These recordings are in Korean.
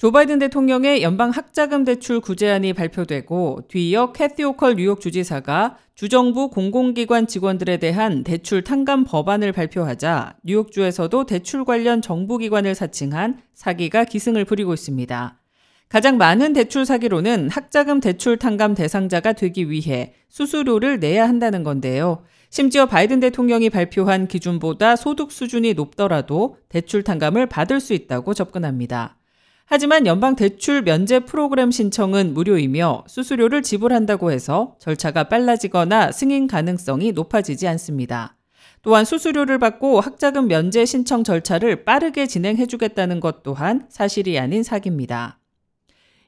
조 바이든 대통령의 연방 학자금 대출 구제안이 발표되고 뒤이어 캐티 오컬 뉴욕 주지사가 주정부 공공기관 직원들에 대한 대출 탕감 법안을 발표하자 뉴욕주에서도 대출 관련 정부기관을 사칭한 사기가 기승을 부리고 있습니다. 가장 많은 대출 사기로는 학자금 대출 탕감 대상자가 되기 위해 수수료를 내야 한다는 건데요. 심지어 바이든 대통령이 발표한 기준보다 소득 수준이 높더라도 대출 탕감을 받을 수 있다고 접근합니다. 하지만 연방 대출 면제 프로그램 신청은 무료이며 수수료를 지불한다고 해서 절차가 빨라지거나 승인 가능성이 높아지지 않습니다. 또한 수수료를 받고 학자금 면제 신청 절차를 빠르게 진행해 주겠다는 것 또한 사실이 아닌 사기입니다.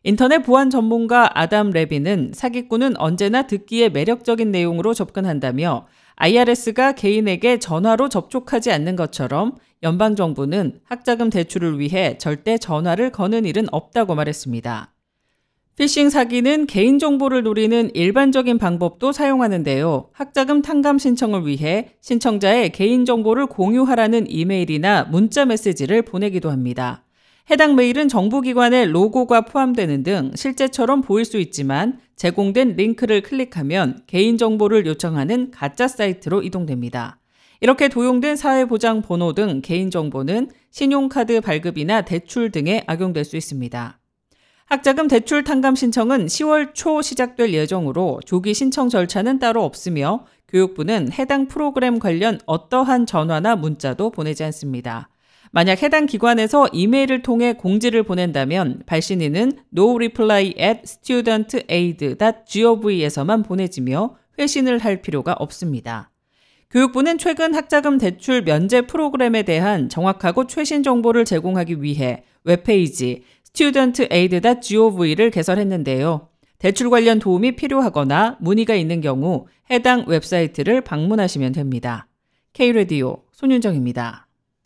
인터넷 보안 전문가 아담 레비는 사기꾼은 언제나 듣기에 매력적인 내용으로 접근한다며 IRS가 개인에게 전화로 접촉하지 않는 것처럼 연방정부는 학자금 대출을 위해 절대 전화를 거는 일은 없다고 말했습니다. 피싱 사기는 개인정보를 노리는 일반적인 방법도 사용하는데요. 학자금 탕감 신청을 위해 신청자의 개인정보를 공유하라는 이메일이나 문자 메시지를 보내기도 합니다. 해당 메일은 정부기관의 로고가 포함되는 등 실제처럼 보일 수 있지만 제공된 링크를 클릭하면 개인정보를 요청하는 가짜 사이트로 이동됩니다. 이렇게 도용된 사회보장 번호 등 개인정보는 신용카드 발급이나 대출 등에 악용될 수 있습니다. 학자금 대출 탕감 신청은 10월 초 시작될 예정으로 조기 신청 절차는 따로 없으며 교육부는 해당 프로그램 관련 어떠한 전화나 문자도 보내지 않습니다. 만약 해당 기관에서 이메일을 통해 공지를 보낸다면 발신인은 no reply at studentaid.gov에서만 보내지며 회신을 할 필요가 없습니다. 교육부는 최근 학자금 대출 면제 프로그램에 대한 정확하고 최신 정보를 제공하기 위해 웹페이지 studentaid.gov를 개설했는데요. 대출 관련 도움이 필요하거나 문의가 있는 경우 해당 웹사이트를 방문하시면 됩니다. K-Radio 손윤정입니다.